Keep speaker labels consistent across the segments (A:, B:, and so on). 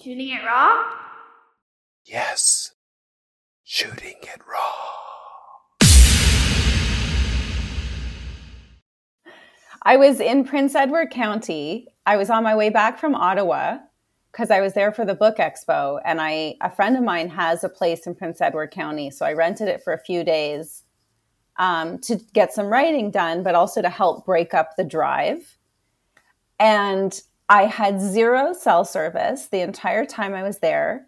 A: Shooting it raw?
B: Yes. Shooting it raw.
C: I was in Prince Edward County. I was on my way back from Ottawa because I was there for the book expo and I a friend of mine has a place in Prince Edward County, so I rented it for a few days um, to get some writing done, but also to help break up the drive. And I had zero cell service the entire time I was there.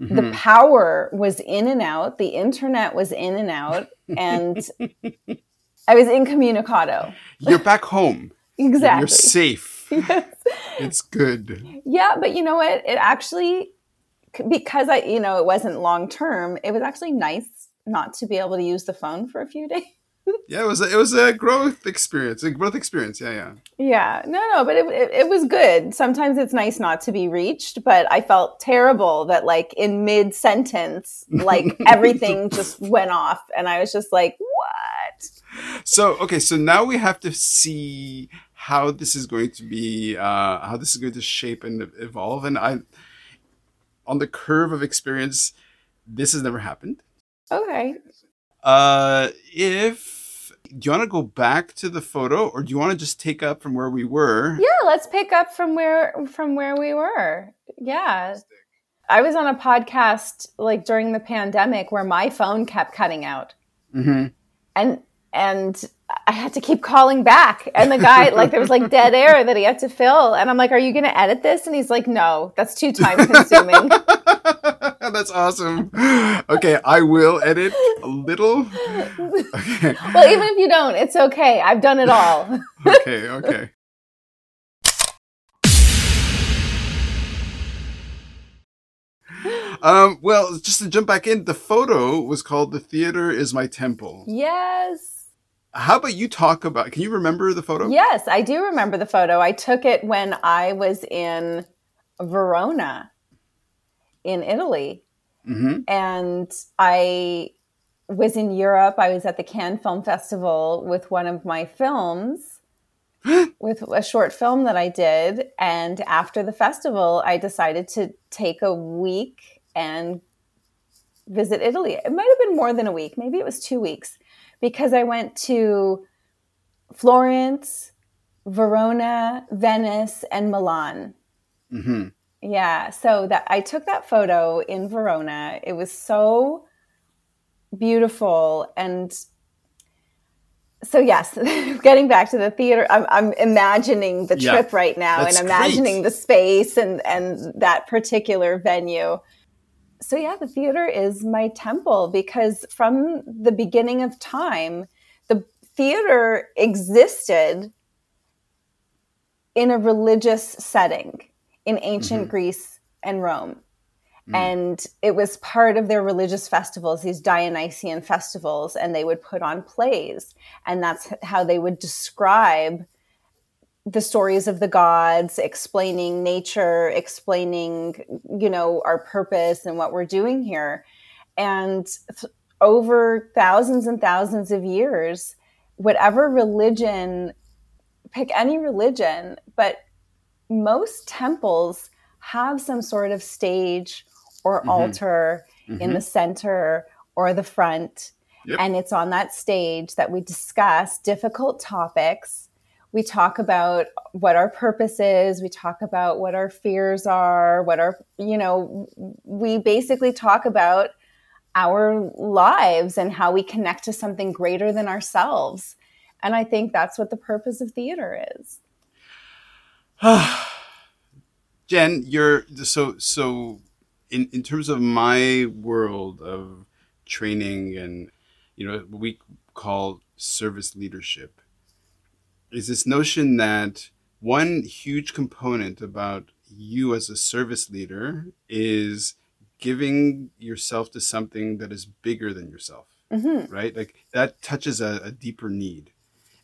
C: Mm-hmm. The power was in and out, the internet was in and out, and I was incommunicado.
B: You're back home.
C: exactly.
B: You're safe. Yes. It's good.
C: Yeah, but you know what? It actually, because I, you know, it wasn't long term, it was actually nice not to be able to use the phone for a few days
B: yeah, it was a, it was a growth experience, a growth experience. Yeah, yeah.
C: Yeah, no, no, but it, it, it was good. Sometimes it's nice not to be reached, but I felt terrible that like in mid sentence, like everything just went off, and I was just like, what?
B: So okay, so now we have to see how this is going to be, uh, how this is going to shape and evolve, and I, on the curve of experience, this has never happened.
C: Okay.
B: Uh, if do you want to go back to the photo or do you want to just take up from where we were?
C: Yeah let's pick up from where from where we were. Yeah. I was on a podcast like during the pandemic where my phone kept cutting out. Mm-hmm. and and I had to keep calling back. And the guy, like, there was like dead air that he had to fill. And I'm like, Are you going to edit this? And he's like, No, that's too time consuming.
B: that's awesome. Okay, I will edit a little.
C: Okay. Well, even if you don't, it's okay. I've done it all.
B: okay, okay. Um, well, just to jump back in, the photo was called The Theater is My Temple.
C: Yes.
B: How about you talk about? Can you remember the photo?
C: Yes, I do remember the photo. I took it when I was in Verona, in Italy, mm-hmm. and I was in Europe. I was at the Cannes Film Festival with one of my films, with a short film that I did. And after the festival, I decided to take a week and visit Italy. It might have been more than a week. Maybe it was two weeks because I went to Florence, Verona, Venice, and Milan. Mm-hmm. Yeah, so that I took that photo in Verona. It was so beautiful and so yes, getting back to the theater, I'm, I'm imagining the yeah, trip right now and imagining great. the space and and that particular venue so yeah, the theater is my temple because from the beginning of time, the theater existed in a religious setting in ancient mm-hmm. Greece and Rome. Mm. And it was part of their religious festivals, these Dionysian festivals, and they would put on plays. And that's how they would describe the stories of the gods, explaining nature, explaining, you know, our purpose and what we're doing here. And th- over thousands and thousands of years, whatever religion, pick any religion, but most temples have some sort of stage or mm-hmm. altar mm-hmm. in the center or the front. Yep. And it's on that stage that we discuss difficult topics we talk about what our purpose is we talk about what our fears are what our you know we basically talk about our lives and how we connect to something greater than ourselves. And i think that's what the purpose of theater is.
B: Jen you're so so in in terms of my world of training and you know what we call service leadership is this notion that one huge component about you as a service leader is giving yourself to something that is bigger than yourself mm-hmm. right? Like that touches a, a, deeper need.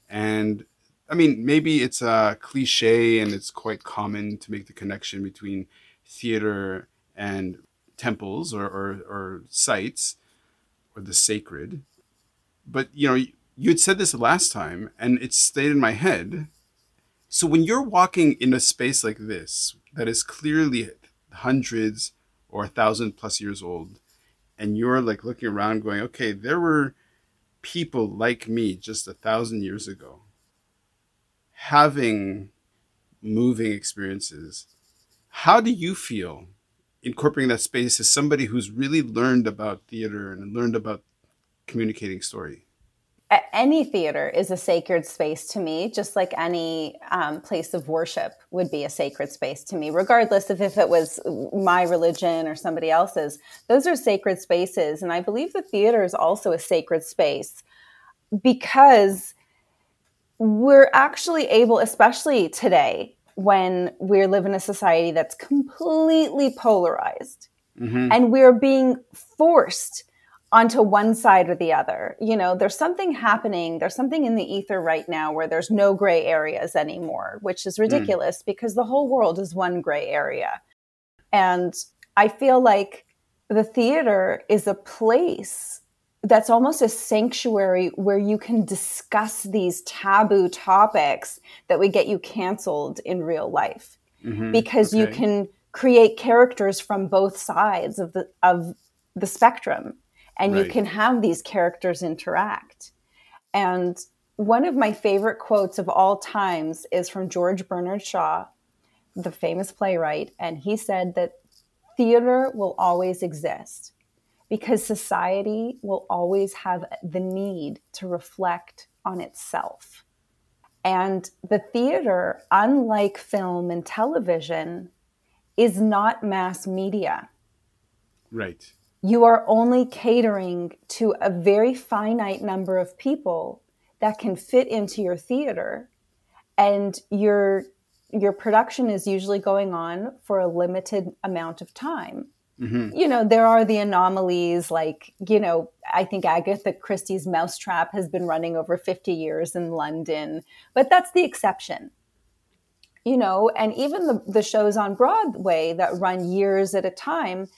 B: And i mean maybe it's a cliche and it's quite common to make the connection between theater and temples or, or, or sites or the sacred. But you know you had said this last time and it stayed in my head. So when you're walking in a space like this that is clearly hundreds or a thousand plus years old, and you're like looking around going, okay, there were people like me just a thousand years ago having moving experiences. How do you feel incorporating that space as somebody who's really learned about theater and learned about communicating story?
C: Any theater is a sacred space to me, just like any um, place of worship would be a sacred space to me, regardless of if it was my religion or somebody else's. Those are sacred spaces. And I believe the theater is also a sacred space because we're actually able, especially today, when we live in a society that's completely polarized mm-hmm. and we're being forced onto one side or the other. You know, there's something happening, there's something in the ether right now where there's no gray areas anymore, which is hmm. ridiculous mm. because the whole world is one gray area. And I feel like the theater is a place that's almost a sanctuary where you can discuss these taboo topics that would get you canceled in real life mm-hmm. because okay. you can create characters from both sides of the of the spectrum and right. you can have these characters interact. And one of my favorite quotes of all times is from George Bernard Shaw, the famous playwright, and he said that theater will always exist because society will always have the need to reflect on itself. And the theater, unlike film and television, is not mass media.
B: Right
C: you are only catering to a very finite number of people that can fit into your theater and your your production is usually going on for a limited amount of time mm-hmm. you know there are the anomalies like you know i think agatha christie's mousetrap has been running over 50 years in london but that's the exception you know and even the, the shows on broadway that run years at a time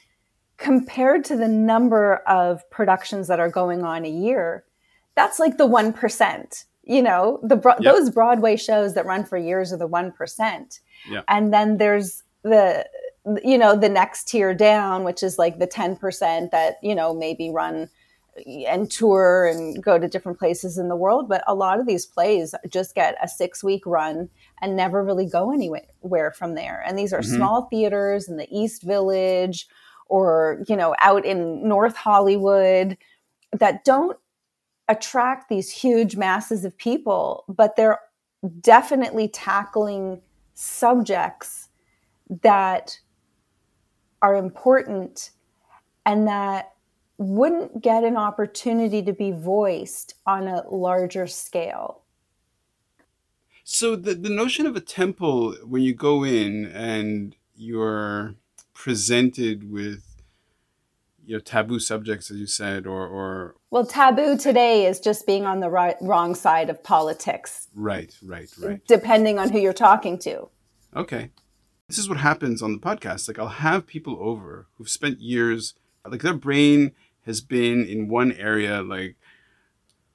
C: compared to the number of productions that are going on a year, that's like the 1%. You know, the yep. those Broadway shows that run for years are the 1%.
B: Yep.
C: And then there's the you know, the next tier down, which is like the 10% that, you know, maybe run and tour and go to different places in the world. But a lot of these plays just get a six week run and never really go anywhere from there. And these are mm-hmm. small theaters in the East Village or you know out in north hollywood that don't attract these huge masses of people but they're definitely tackling subjects that are important and that wouldn't get an opportunity to be voiced on a larger scale.
B: So the, the notion of a temple when you go in and you're presented with you know taboo subjects as you said or or
C: well taboo today is just being on the right, wrong side of politics.
B: Right right right.
C: Depending on who you're talking to.
B: Okay. This is what happens on the podcast. Like i'll have people over who've spent years like their brain has been in one area like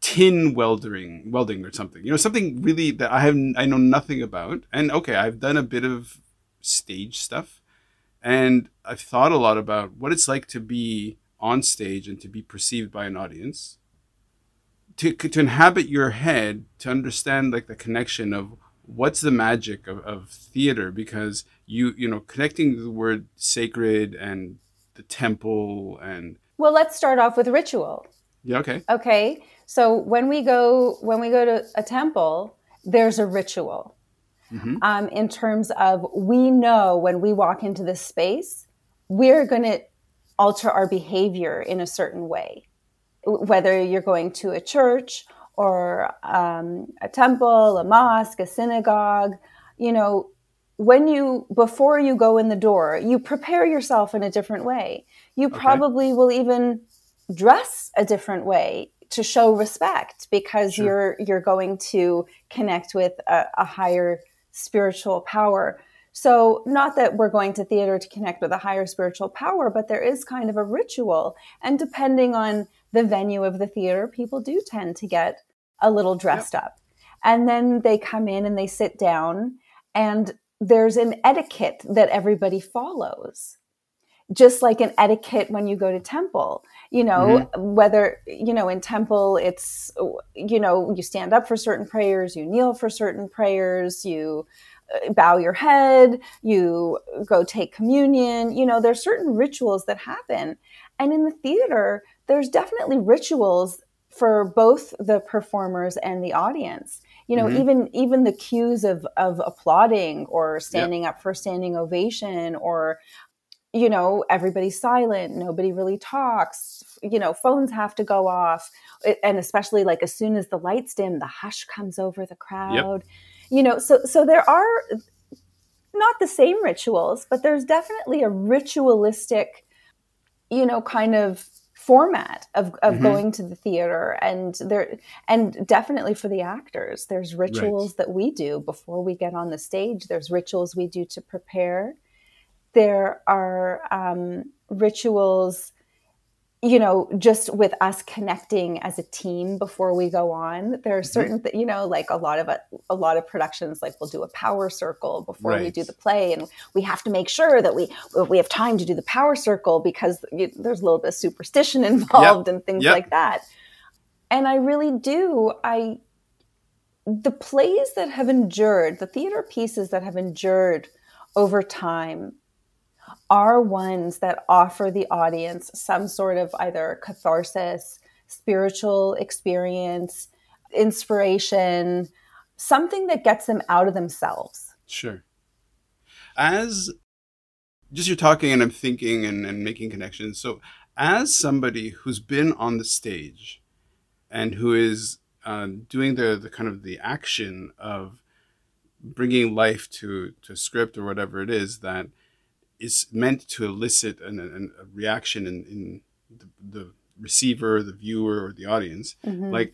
B: tin welding welding or something. You know something really that i have i know nothing about. And okay i've done a bit of stage stuff and I've thought a lot about what it's like to be on stage and to be perceived by an audience. To, to inhabit your head, to understand like the connection of what's the magic of, of theater because you you know connecting the word sacred and the temple and
C: well let's start off with ritual.
B: Yeah okay.
C: Okay so when we go when we go to a temple there's a ritual mm-hmm. um, in terms of we know when we walk into this space, we're going to alter our behavior in a certain way. Whether you're going to a church or um, a temple, a mosque, a synagogue, you know, when you before you go in the door, you prepare yourself in a different way. You okay. probably will even dress a different way to show respect because sure. you're you're going to connect with a, a higher spiritual power. So, not that we're going to theater to connect with a higher spiritual power, but there is kind of a ritual. And depending on the venue of the theater, people do tend to get a little dressed yep. up. And then they come in and they sit down. And there's an etiquette that everybody follows just like an etiquette when you go to temple you know mm-hmm. whether you know in temple it's you know you stand up for certain prayers you kneel for certain prayers you uh, bow your head you go take communion you know there's certain rituals that happen and in the theater there's definitely rituals for both the performers and the audience you know mm-hmm. even even the cues of of applauding or standing yep. up for standing ovation or you know everybody's silent nobody really talks you know phones have to go off and especially like as soon as the lights dim the hush comes over the crowd yep. you know so so there are not the same rituals but there's definitely a ritualistic you know kind of format of, of mm-hmm. going to the theater and there and definitely for the actors there's rituals right. that we do before we get on the stage there's rituals we do to prepare there are um, rituals you know just with us connecting as a team before we go on there are mm-hmm. certain mm-hmm. you know like a lot of a, a, lot of productions like we'll do a power circle before right. we do the play and we have to make sure that we we have time to do the power circle because you, there's a little bit of superstition involved yep. and things yep. like that and i really do i the plays that have endured the theater pieces that have endured over time are ones that offer the audience some sort of either catharsis, spiritual experience, inspiration, something that gets them out of themselves.
B: Sure. As just you're talking and I'm thinking and, and making connections. So, as somebody who's been on the stage and who is um, doing the, the kind of the action of bringing life to, to script or whatever it is that is meant to elicit an, an, a reaction in, in the, the, receiver, the viewer, or the audience. Mm-hmm. Like,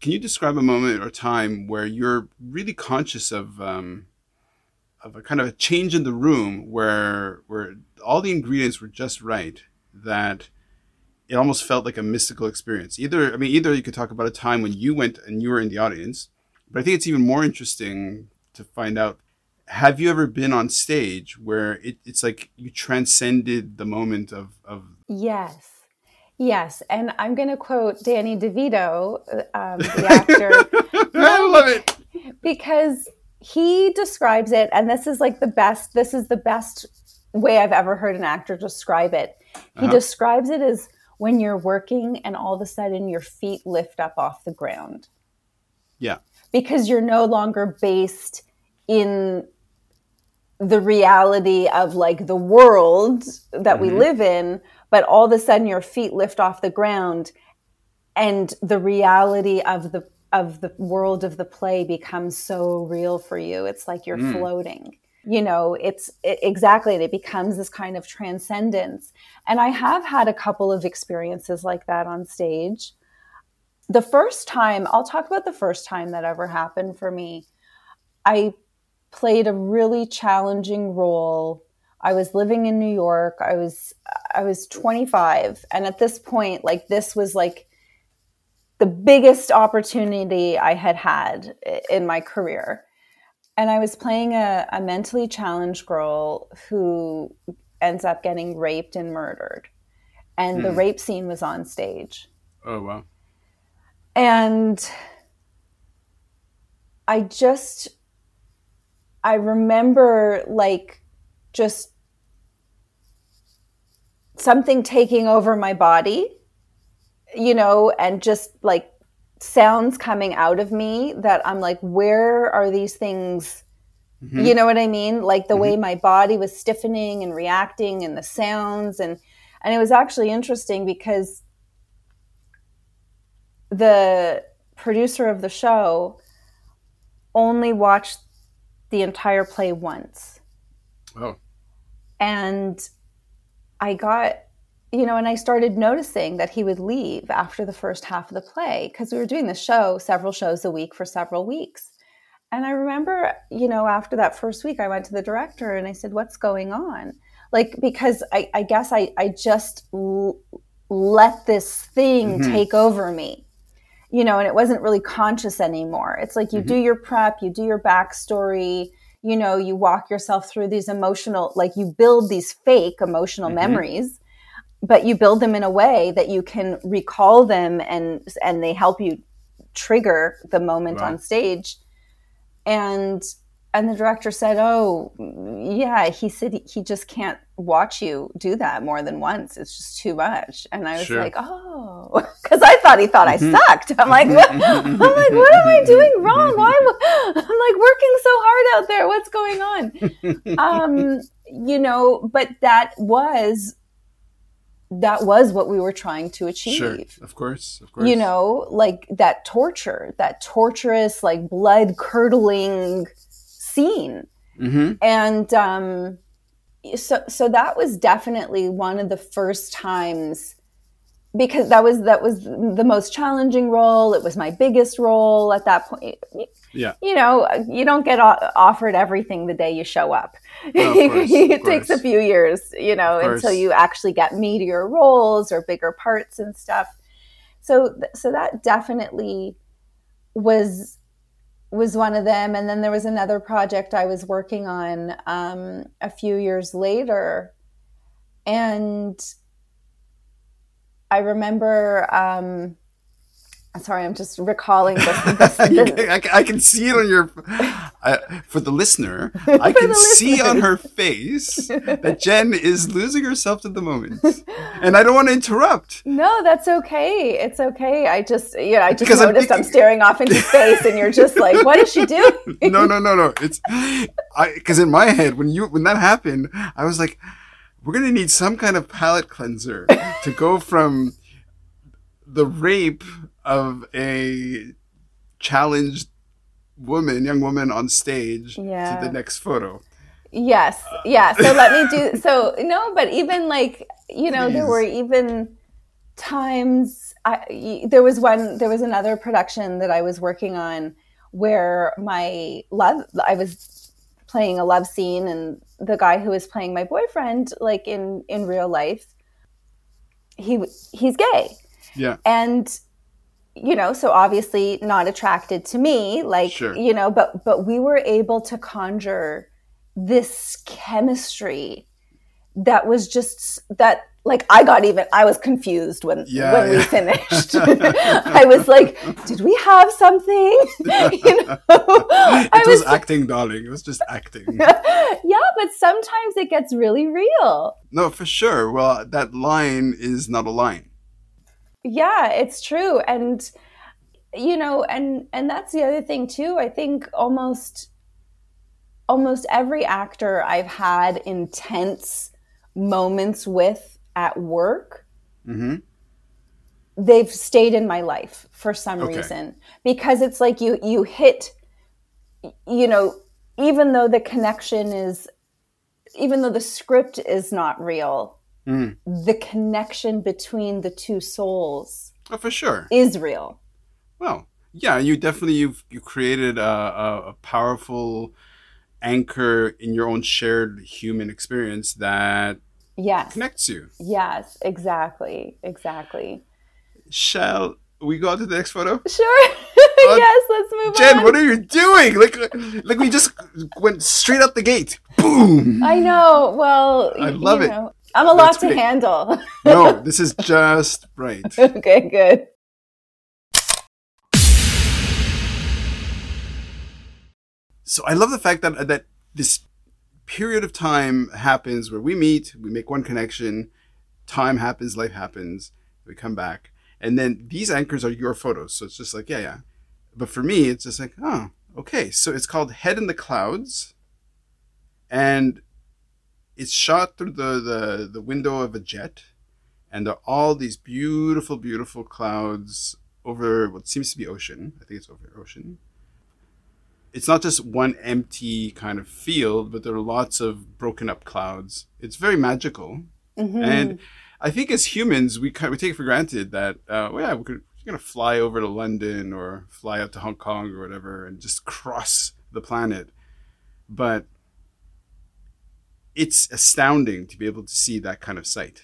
B: can you describe a moment or time where you're really conscious of um, of a kind of a change in the room where where all the ingredients were just right that it almost felt like a mystical experience. Either I mean, either you could talk about a time when you went and you were in the audience, but I think it's even more interesting to find out have you ever been on stage where it, it's like you transcended the moment of, of
C: yes. Yes. And i'm going to quote danny devito um, the actor
B: i love it.
C: Because he describes it and this is like the best this is the best way i've ever heard an actor describe it. He uh-huh. describes it as when you're working and all of a sudden your feet lift up off the ground.
B: Yeah.
C: Because you're no longer based in the reality of like the world that mm-hmm. we live in, but all of a sudden your feet lift off the ground and the reality of the of the world of the play becomes so real for you. It's like you're mm. floating. You know, it's it, exactly, it becomes this kind of transcendence. And I have had a couple of experiences like that on stage. The first time, I'll talk about the first time that ever happened for me. I played a really challenging role. I was living in New York. I was I was 25 and at this point like this was like the biggest opportunity I had had in my career. And I was playing a, a mentally challenged girl who ends up getting raped and murdered. And the hmm. rape scene was on stage.
B: Oh, wow.
C: And I just I remember like just something taking over my body, you know, and just like sounds coming out of me that I'm like, where are these things? Mm-hmm. You know what I mean? Like the mm-hmm. way my body was stiffening and reacting and the sounds and and it was actually interesting because the producer of the show only watched the entire play once.
B: Oh.
C: And I got, you know, and I started noticing that he would leave after the first half of the play because we were doing the show, several shows a week for several weeks. And I remember, you know, after that first week, I went to the director and I said, What's going on? Like, because I, I guess I, I just l- let this thing mm-hmm. take over me you know, and it wasn't really conscious anymore. It's like you mm-hmm. do your prep, you do your backstory, you know, you walk yourself through these emotional, like you build these fake emotional mm-hmm. memories, but you build them in a way that you can recall them and and they help you trigger the moment on stage. And and the director said, "Oh, yeah." He said he just can't watch you do that more than once. It's just too much. And I was sure. like, "Oh," because I thought he thought I mm-hmm. sucked. I'm like, what? I'm like, "What am I doing wrong? Why?" Am I'm like working so hard out there. What's going on? um, you know, but that was that was what we were trying to achieve.
B: Sure, of course, of course.
C: You know, like that torture, that torturous, like blood curdling scene. Mm-hmm. And um, so, so that was definitely one of the first times because that was that was the most challenging role. It was my biggest role at that point.
B: Yeah,
C: you know, you don't get offered everything the day you show up. No, course, it takes a few years, you know, until you actually get meatier roles or bigger parts and stuff. So, so that definitely was was one of them. And then there was another project I was working on um, a few years later. And I remember um, Sorry, I'm just recalling this. this,
B: this. I, I, can see it on your. Uh, for the listener, I can see on her face that Jen is losing herself at the moment, and I don't want to interrupt.
C: No, that's okay. It's okay. I just, yeah, I just because noticed I'm. I'm, staring off into space, and you're just like, "What is she doing?"
B: no, no, no, no. It's I because in my head, when you when that happened, I was like, "We're gonna need some kind of palate cleanser to go from." the rape of a challenged woman, young woman on stage yeah. to the next photo.
C: Yes. Yeah. So let me do so no, but even like, you know, Please. there were even times I there was one there was another production that I was working on where my love I was playing a love scene and the guy who was playing my boyfriend like in in real life he he's gay.
B: Yeah.
C: And you know so obviously not attracted to me like sure. you know but but we were able to conjure this chemistry that was just that like I got even I was confused when yeah, when yeah. we finished. I was like, did we have something? you
B: know, it I was, was acting, darling. It was just acting.
C: yeah, but sometimes it gets really real.
B: No, for sure. Well, that line is not a line.
C: Yeah, it's true. And you know, and and that's the other thing too. I think almost almost every actor I've had intense moments with at work. Mm-hmm. They've stayed in my life for some okay. reason because it's like you you hit you know even though the connection is even though the script is not real mm. the connection between the two souls
B: oh, for sure.
C: is real.
B: Well yeah you definitely you've you created a, a, a powerful anchor in your own shared human experience that
C: yes.
B: connects you.
C: Yes exactly exactly.
B: Shall we go on to the next photo?
C: Sure. Uh, yes let's move
B: jen on. Jen, what are you doing? Like like we just went straight out the gate. Boom.
C: I know. Well
B: i love it. know.
C: I'm a lot to great. handle.
B: no, this is just right.
C: okay, good.
B: So I love the fact that that this period of time happens where we meet, we make one connection, time happens, life happens, we come back, and then these anchors are your photos. So it's just like, yeah, yeah. But for me, it's just like, oh, okay. So it's called Head in the Clouds, and it's shot through the, the, the window of a jet, and there are all these beautiful, beautiful clouds over what seems to be ocean. I think it's over ocean. It's not just one empty kind of field, but there are lots of broken up clouds. It's very magical, mm-hmm. and I think as humans, we kind of, we take it for granted that uh, well, yeah, we could, we're gonna fly over to London or fly out to Hong Kong or whatever and just cross the planet, but it's astounding to be able to see that kind of sight.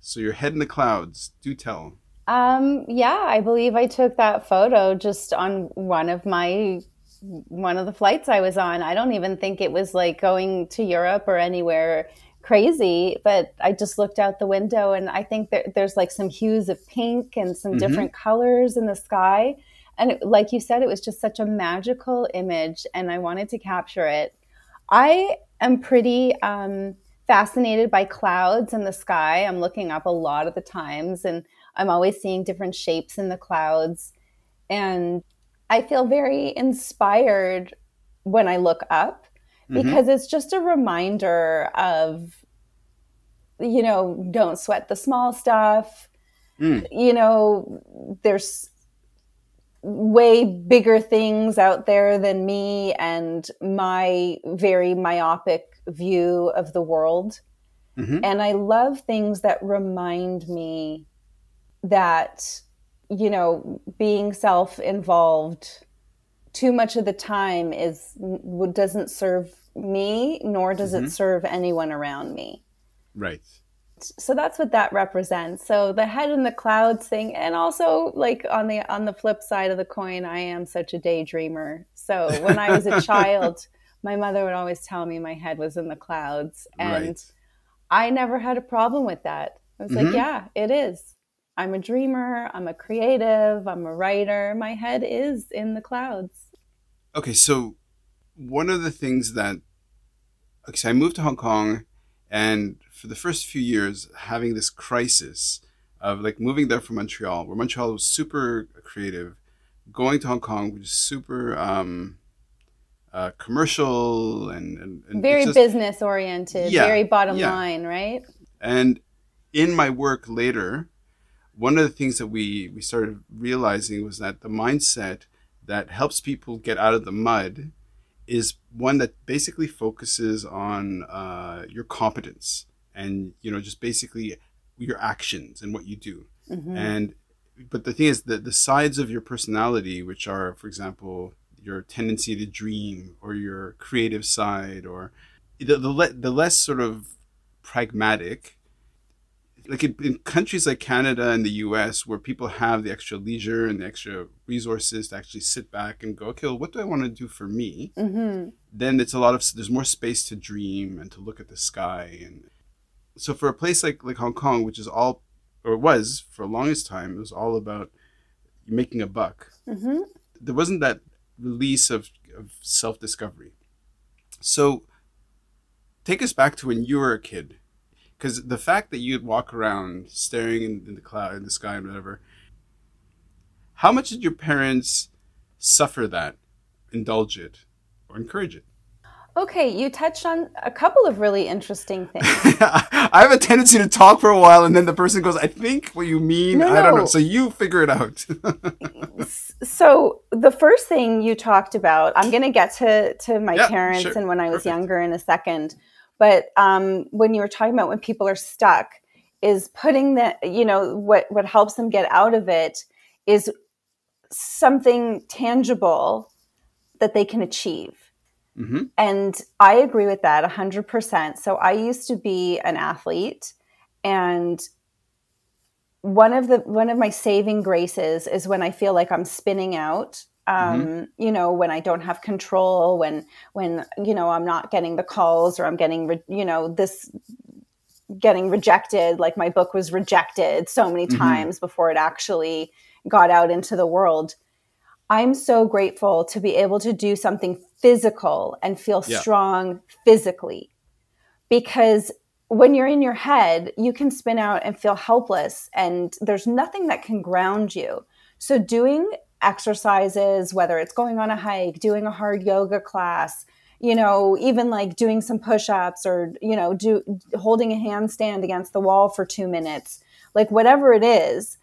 B: So your head in the clouds. Do tell.
C: Um, yeah, I believe I took that photo just on one of my one of the flights I was on. I don't even think it was like going to Europe or anywhere crazy, but I just looked out the window and I think there, there's like some hues of pink and some mm-hmm. different colors in the sky. And it, like you said, it was just such a magical image and I wanted to capture it. I am pretty um, fascinated by clouds in the sky. I'm looking up a lot of the times and I'm always seeing different shapes in the clouds. And I feel very inspired when I look up mm-hmm. because mm-hmm. it's just a reminder of you know don't sweat the small stuff mm. you know there's way bigger things out there than me and my very myopic view of the world mm-hmm. and i love things that remind me that you know being self-involved too much of the time is doesn't serve me nor does mm-hmm. it serve anyone around me
B: right
C: so that's what that represents. So the head in the clouds thing and also like on the on the flip side of the coin i am such a daydreamer. So when i was a child my mother would always tell me my head was in the clouds and right. i never had a problem with that. I was mm-hmm. like yeah it is. I'm a dreamer. I'm a creative. I'm a writer. My head is in the clouds.
B: Okay, so one of the things that okay, so I moved to Hong Kong, and for the first few years, having this crisis of like moving there from Montreal, where Montreal was super creative, going to Hong Kong, which is super um, uh, commercial and, and, and
C: very just, business oriented, yeah, very bottom yeah. line, right?
B: And in my work later, one of the things that we we started realizing was that the mindset that helps people get out of the mud is one that basically focuses on uh, your competence and you know just basically your actions and what you do mm-hmm. and but the thing is that the sides of your personality which are for example your tendency to dream or your creative side or the, the, le- the less sort of pragmatic like in, in, countries like Canada and the US where people have the extra leisure and the extra resources to actually sit back and go, okay, well, what do I want to do for me? Mm-hmm. Then it's a lot of there's more space to dream and to look at the sky and so for a place like like Hong Kong, which is all or was for the longest time, it was all about making a buck. Mm-hmm. There wasn't that release of, of self discovery. So take us back to when you were a kid because the fact that you'd walk around staring in, in the cloud in the sky and whatever how much did your parents suffer that indulge it or encourage it
C: okay you touched on a couple of really interesting things
B: i have a tendency to talk for a while and then the person goes i think what you mean no, i don't know so you figure it out
C: so the first thing you talked about i'm going to get to to my yep, parents sure. and when i was Perfect. younger in a second but um, when you were talking about when people are stuck, is putting that you know what what helps them get out of it is something tangible that they can achieve. Mm-hmm. And I agree with that 100%. So I used to be an athlete and one of the one of my saving graces is when I feel like I'm spinning out um, mm-hmm. you know when i don't have control when when you know i'm not getting the calls or i'm getting re- you know this getting rejected like my book was rejected so many mm-hmm. times before it actually got out into the world i'm so grateful to be able to do something physical and feel yeah. strong physically because when you're in your head you can spin out and feel helpless and there's nothing that can ground you so doing exercises, whether it's going on a hike, doing a hard yoga class, you know, even like doing some push-ups or, you know, do holding a handstand against the wall for 2 minutes. Like whatever it is,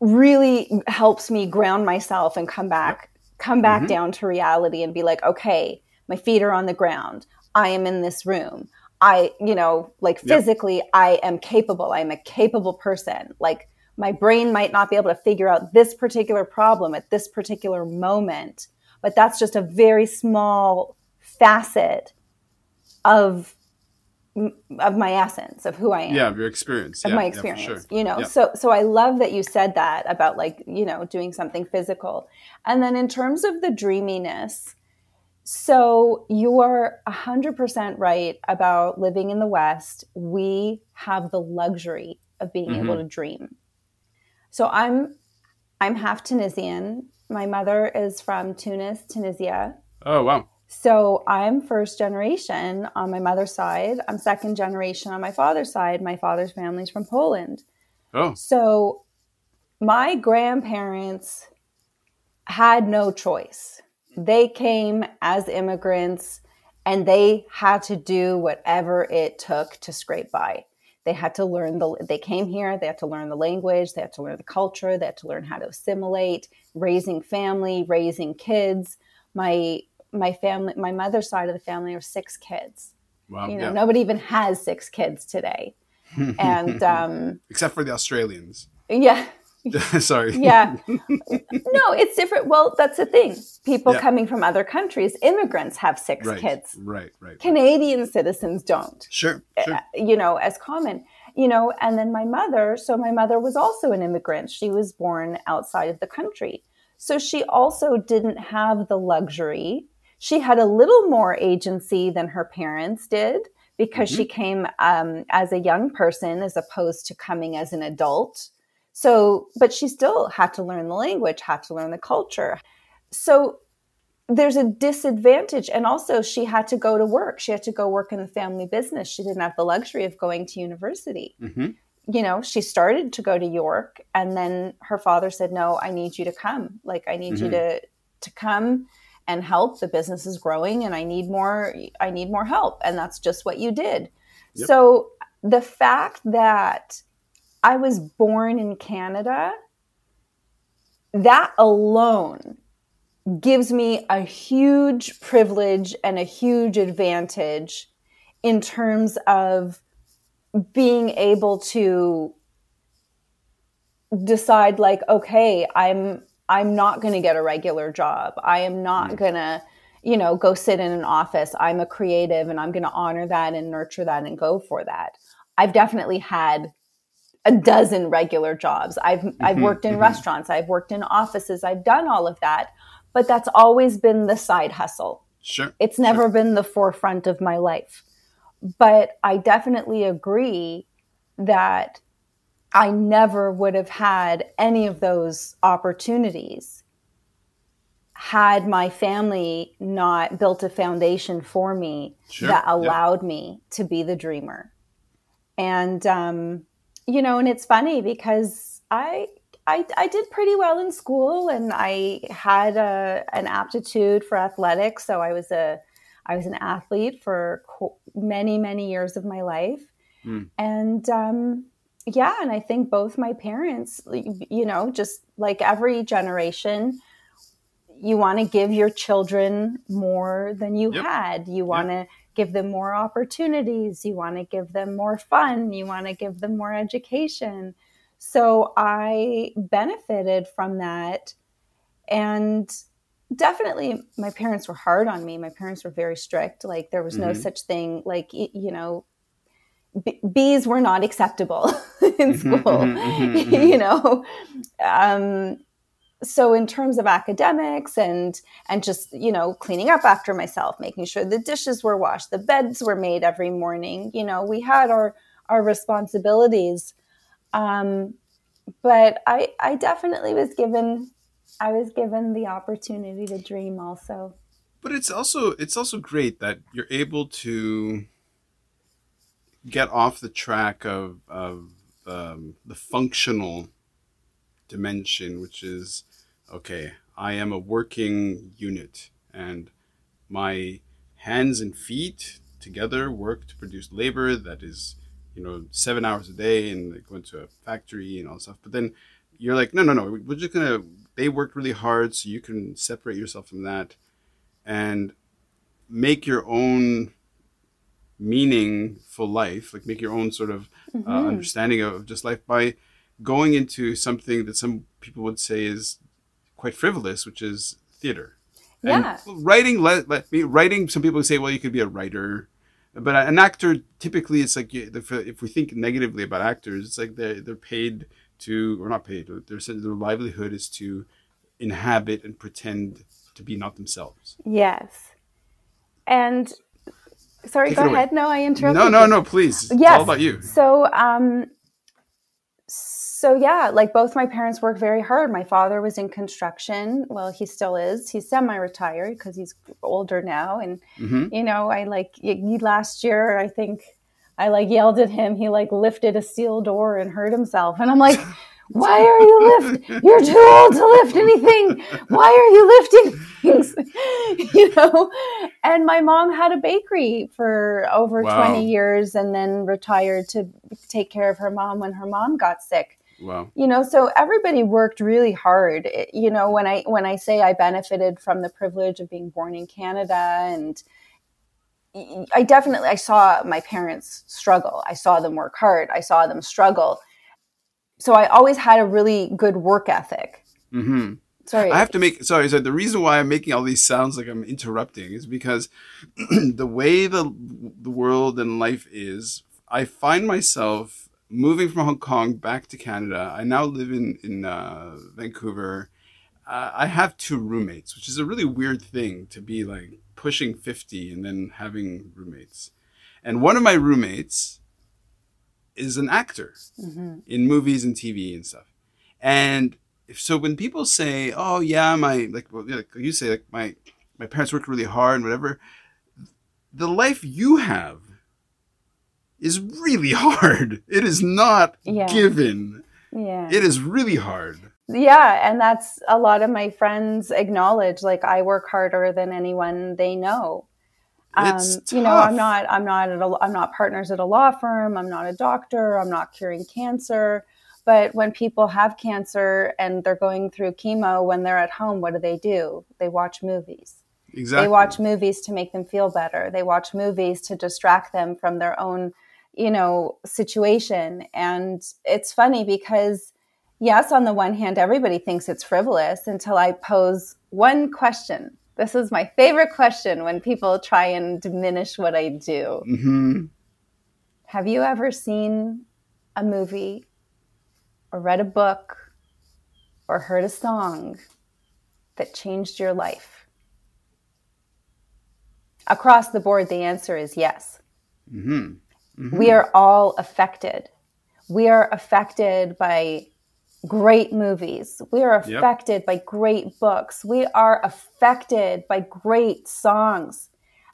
C: really helps me ground myself and come back come back mm-hmm. down to reality and be like, okay, my feet are on the ground. I am in this room. I, you know, like physically, yep. I am capable. I'm a capable person. Like my brain might not be able to figure out this particular problem at this particular moment, but that's just a very small facet of of my essence of who I am.
B: Yeah, of your experience.
C: Of
B: yeah,
C: my experience.
B: Yeah, sure.
C: You know,
B: yeah.
C: so so I love that you said that about like, you know, doing something physical. And then in terms of the dreaminess, so you are 100% right about living in the West. We have the luxury of being mm-hmm. able to dream. So I'm I'm half Tunisian. My mother is from Tunis, Tunisia.
B: Oh, wow.
C: So I'm first generation on my mother's side. I'm second generation on my father's side. My father's family's from Poland.
B: Oh.
C: So my grandparents had no choice. They came as immigrants and they had to do whatever it took to scrape by. They had to learn the they came here, they had to learn the language, they had to learn the culture, they had to learn how to assimilate, raising family, raising kids. My my family, my mother's side of the family are six kids. Wow. You know, yeah. nobody even has six kids today. and um,
B: except for the Australians.
C: Yeah.
B: Sorry.
C: yeah. No, it's different. Well, that's the thing. People yeah. coming from other countries, immigrants have six
B: right.
C: kids.
B: Right, right.
C: Canadian right. citizens don't.
B: Sure, sure. Uh,
C: you know, as common. You know, and then my mother, so my mother was also an immigrant. She was born outside of the country. So she also didn't have the luxury she had a little more agency than her parents did because mm-hmm. she came um, as a young person as opposed to coming as an adult. So, but she still had to learn the language, had to learn the culture. So there's a disadvantage. And also, she had to go to work. She had to go work in the family business. She didn't have the luxury of going to university. Mm-hmm. You know, she started to go to York, and then her father said, "No, I need you to come. Like, I need mm-hmm. you to to come and help. The business is growing and i need more i need more help. And that's just what you did. Yep. so the fact that i was born in canada that alone gives me a huge privilege and a huge advantage in terms of being able to decide like okay i'm I'm not going to get a regular job. I am not mm. going to, you know, go sit in an office. I'm a creative and I'm going to honor that and nurture that and go for that. I've definitely had a dozen regular jobs. I've mm-hmm, I've worked in mm-hmm. restaurants, I've worked in offices, I've done all of that, but that's always been the side hustle.
B: Sure.
C: It's never
B: sure.
C: been the forefront of my life. But I definitely agree that I never would have had any of those opportunities had my family not built a foundation for me sure. that allowed yeah. me to be the dreamer. And, um, you know, and it's funny because I, I, I did pretty well in school and I had a, an aptitude for athletics. So I was a, I was an athlete for many, many years of my life. Mm. And, um, yeah and i think both my parents you know just like every generation you want to give your children more than you yep. had you want to yep. give them more opportunities you want to give them more fun you want to give them more education so i benefited from that and definitely my parents were hard on me my parents were very strict like there was mm-hmm. no such thing like you know B- B's were not acceptable in mm-hmm, school, mm-hmm, mm-hmm, you know. Um, so in terms of academics and and just you know cleaning up after myself, making sure the dishes were washed, the beds were made every morning, you know, we had our our responsibilities. Um, but I I definitely was given I was given the opportunity to dream also.
B: But it's also it's also great that you're able to get off the track of of um, the functional dimension, which is okay. I am a working unit, and my hands and feet together work to produce labor that is, you know, seven hours a day, and they go into a factory and all stuff. But then you're like, no, no, no. We're just gonna. They worked really hard, so you can separate yourself from that, and make your own meaningful life, like make your own sort of uh, mm-hmm. uh, understanding of just life by going into something that some people would say is quite frivolous, which is theater.
C: Yeah.
B: And writing, let, let me writing. Some people say, well, you could be a writer. but an actor typically it's like if we think negatively about actors, it's like they're they're paid to or not paid. Their their livelihood is to inhabit and pretend to be not themselves.
C: Yes, and sorry, Take go ahead. No, I interrupted.
B: No, no, no, please. Yes. All about you.
C: So, um, so yeah, like both my parents worked very hard. My father was in construction. Well, he still is. He's semi-retired because he's older now. And mm-hmm. you know, I like last year. I think I like yelled at him. He like lifted a steel door and hurt himself. And I'm like, why are you lift? You're too old to lift anything. Why are you lifting things? you know? And my mom had a bakery for over wow. 20 years and then retired to take care of her mom when her mom got sick.
B: Wow.
C: You know, so everybody worked really hard. It, you know, when I when I say I benefited from the privilege of being born in Canada and I definitely I saw my parents struggle. I saw them work hard. I saw them struggle. So I always had a really good work ethic.
B: Mm-hmm. Sorry. I have to make sorry. So the reason why I'm making all these sounds like I'm interrupting is because the way the the world and life is, I find myself moving from Hong Kong back to Canada. I now live in in uh, Vancouver. Uh, I have two roommates, which is a really weird thing to be like pushing fifty and then having roommates. And one of my roommates is an actor mm-hmm. in movies and TV and stuff. And so when people say, "Oh yeah, my like, well, like you say, like my my parents worked really hard and whatever," the life you have is really hard. It is not yeah. given.
C: Yeah.
B: It is really hard.
C: Yeah, and that's a lot of my friends acknowledge like I work harder than anyone they know.
B: Um,
C: you know, I'm not I'm not at a, I'm not partners at a law firm, I'm not a doctor, I'm not curing cancer. But when people have cancer and they're going through chemo when they're at home, what do they do? They watch movies.
B: Exactly.
C: They watch movies to make them feel better. They watch movies to distract them from their own you know, situation. And it's funny because, yes, on the one hand, everybody thinks it's frivolous until I pose one question. This is my favorite question when people try and diminish what I do.
B: Mm-hmm.
C: Have you ever seen a movie or read a book or heard a song that changed your life? Across the board, the answer is yes.
B: Mm-hmm.
C: Mm-hmm. We are all affected. We are affected by great movies. We are affected yep. by great books. We are affected by great songs.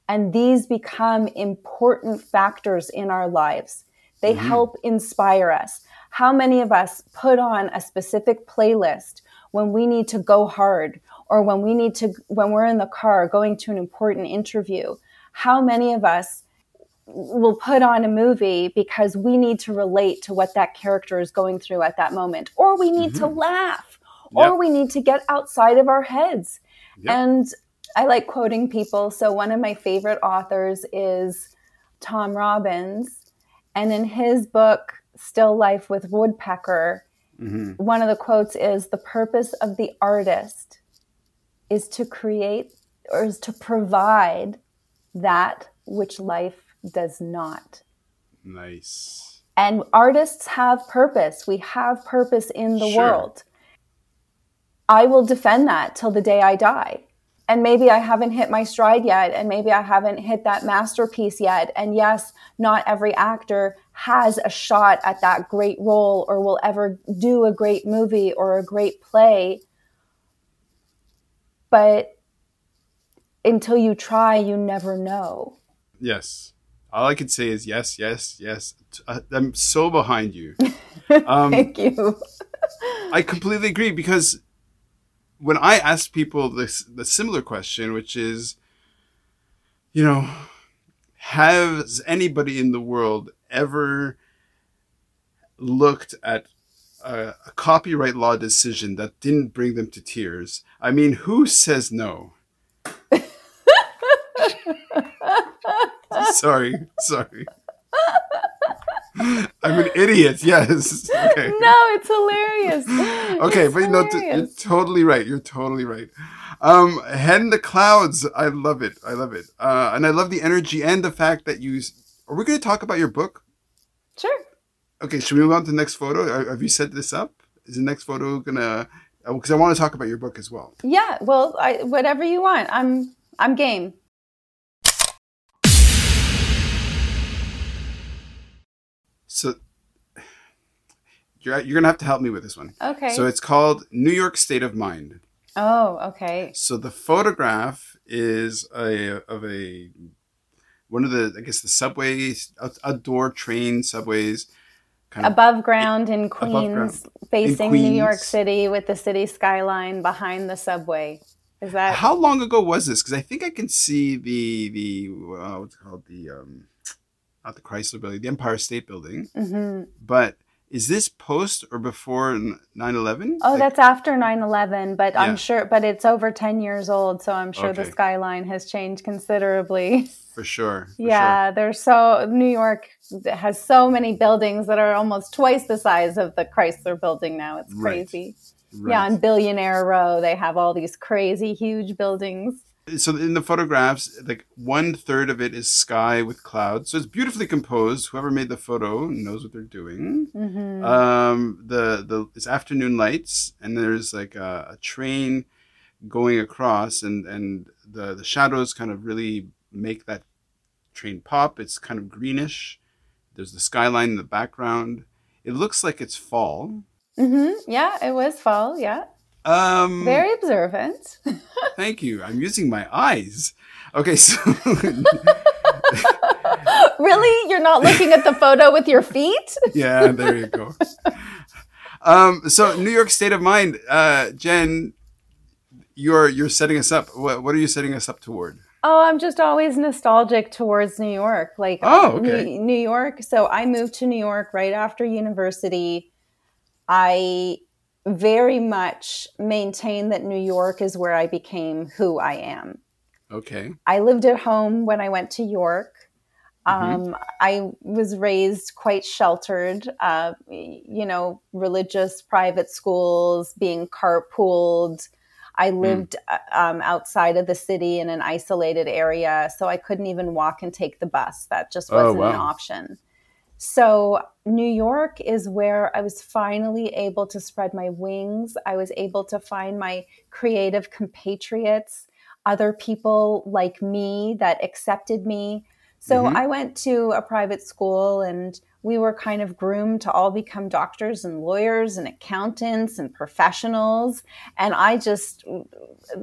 C: And these become important factors in our lives. They mm-hmm. help inspire us. How many of us put on a specific playlist when we need to go hard or when we need to, when we're in the car going to an important interview? How many of us will put on a movie because we need to relate to what that character is going through at that moment, or we need mm-hmm. to laugh, yep. or we need to get outside of our heads. Yep. And I like quoting people. So, one of my favorite authors is Tom Robbins. And in his book, Still Life with Woodpecker, mm-hmm. one of the quotes is The purpose of the artist is to create or is to provide that which life does not.
B: Nice.
C: And artists have purpose. We have purpose in the sure. world. I will defend that till the day I die. And maybe I haven't hit my stride yet, and maybe I haven't hit that masterpiece yet. And yes, not every actor has a shot at that great role or will ever do a great movie or a great play. But until you try, you never know.
B: Yes all I can say is yes, yes, yes. Uh, I'm so behind you.
C: Um, Thank you.
B: I completely agree because when I ask people this the similar question, which is, you know, has anybody in the world ever looked at a, a copyright law decision that didn't bring them to tears? I mean, who says no? sorry, sorry. I'm an idiot. Yes.
C: Okay. No, it's hilarious.
B: okay, it's but you know, you're totally right. You're totally right. Um, head in the clouds. I love it. I love it. Uh, and I love the energy and the fact that you. Are we going to talk about your book?
C: Sure.
B: Okay, should we move on to the next photo? Have you set this up? Is the next photo gonna? Because uh, I want to talk about your book as well.
C: Yeah. Well, I, whatever you want. I'm I'm game.
B: So you're you're gonna have to help me with this one.
C: Okay.
B: So it's called New York State of Mind.
C: Oh, okay.
B: So the photograph is a of a one of the I guess the subways outdoor train subways.
C: Kind above ground in Queens, ground. facing in Queens. New York City with the city skyline behind the subway. Is that
B: how long ago was this? Because I think I can see the the uh, what's it called the um, not the Chrysler Building, the Empire State Building. Mm-hmm. But is this post or before 9-11
C: oh like, that's after 9-11 but yeah. i'm sure but it's over 10 years old so i'm sure okay. the skyline has changed considerably
B: for sure for
C: yeah
B: sure.
C: there's so new york has so many buildings that are almost twice the size of the chrysler building now it's crazy right. Right. yeah on billionaire row they have all these crazy huge buildings
B: so in the photographs, like one third of it is sky with clouds. So it's beautifully composed. Whoever made the photo knows what they're doing. Mm-hmm. Um, the the it's afternoon lights, and there's like a, a, train going across, and and the the shadows kind of really make that train pop. It's kind of greenish. There's the skyline in the background. It looks like it's fall.
C: Mm-hmm. Yeah, it was fall. Yeah. Um, Very observant.
B: thank you. I'm using my eyes. Okay, so.
C: really? You're not looking at the photo with your feet?
B: yeah, there you go. Um, so, New York State of Mind, uh, Jen, you're you're setting us up. What, what are you setting us up toward?
C: Oh, I'm just always nostalgic towards New York. Like,
B: oh, okay.
C: New, New York. So I moved to New York right after university. I very much maintain that New York is where I became who I am.
B: Okay.
C: I lived at home when I went to York. Mm-hmm. Um, I was raised quite sheltered, uh, you know, religious private schools, being carpooled. I hmm. lived mm. um, outside of the city in an isolated area, so I couldn't even walk and take the bus. That just oh, wasn't oh, wow. an option. So, New York is where I was finally able to spread my wings. I was able to find my creative compatriots, other people like me that accepted me. So, mm-hmm. I went to a private school and we were kind of groomed to all become doctors and lawyers and accountants and professionals. And I just,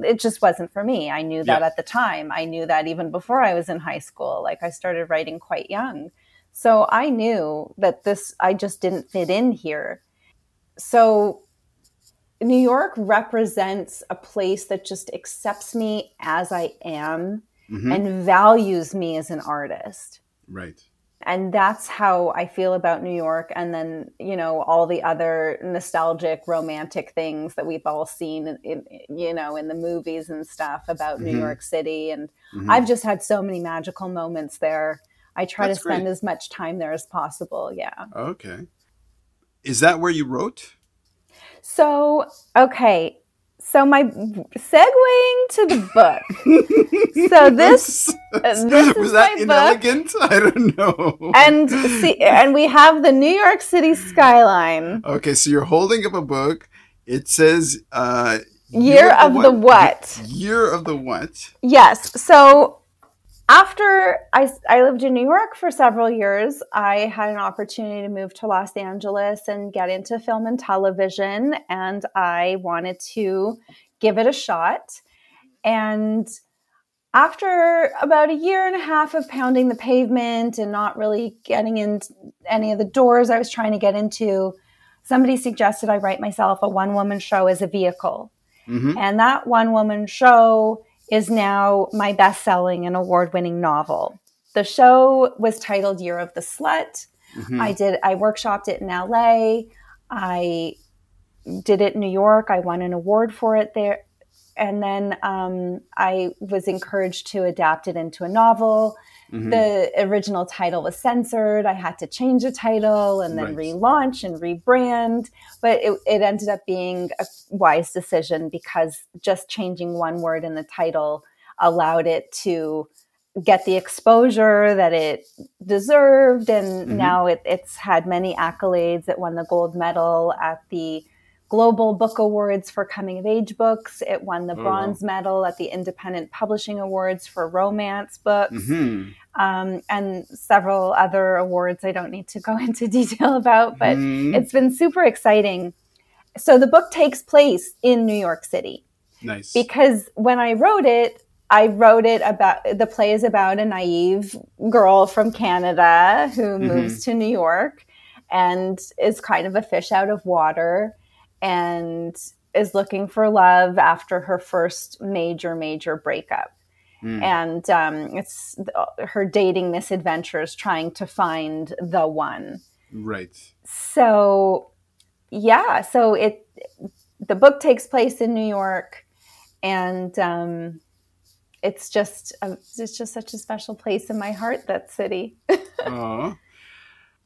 C: it just wasn't for me. I knew that yeah. at the time. I knew that even before I was in high school. Like I started writing quite young. So I knew that this, I just didn't fit in here. So New York represents a place that just accepts me as I am mm-hmm. and values me as an artist.
B: Right.
C: And that's how I feel about New York. And then, you know, all the other nostalgic, romantic things that we've all seen, in, in you know, in the movies and stuff about mm-hmm. New York City. And mm-hmm. I've just had so many magical moments there. I try That's to spend great. as much time there as possible. Yeah.
B: Okay. Is that where you wrote?
C: So, okay. So my segueing to the book. so this, this
B: was that inelegant? Book. I don't know.
C: And see, and we have the New York City skyline.
B: Okay, so you're holding up a book. It says uh,
C: year, year of, the, the what?
B: Year of the what?
C: Yes. So after I, I lived in New York for several years, I had an opportunity to move to Los Angeles and get into film and television. And I wanted to give it a shot. And after about a year and a half of pounding the pavement and not really getting in any of the doors I was trying to get into, somebody suggested I write myself a one woman show as a vehicle. Mm-hmm. And that one woman show is now my best selling and award winning novel. The show was titled Year of the Slut. Mm-hmm. I did, I workshopped it in LA. I did it in New York. I won an award for it there. And then um, I was encouraged to adapt it into a novel. Mm-hmm. The original title was censored. I had to change the title and then right. relaunch and rebrand. But it, it ended up being a wise decision because just changing one word in the title allowed it to get the exposure that it deserved. And mm-hmm. now it, it's had many accolades. It won the gold medal at the Global Book Awards for Coming of Age books. It won the oh, bronze wow. medal at the Independent Publishing Awards for romance books, mm-hmm. um, and several other awards I don't need to go into detail about, but mm-hmm. it's been super exciting. So the book takes place in New York City.
B: Nice.
C: Because when I wrote it, I wrote it about the play is about a naive girl from Canada who mm-hmm. moves to New York and is kind of a fish out of water and is looking for love after her first major, major breakup. Mm. And um, it's her dating misadventures trying to find the one.
B: Right.
C: So, yeah. So it, the book takes place in New York, and um, it's just, a, it's just such a special place in my heart. That city.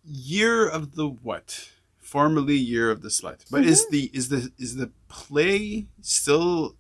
B: Year of the what? Formerly Year of the Slut. But mm-hmm. is the is the is the play still